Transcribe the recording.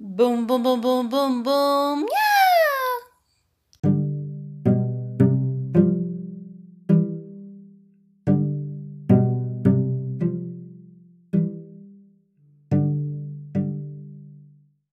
Boom, boom, boom, boom, boom, boom. Yeah.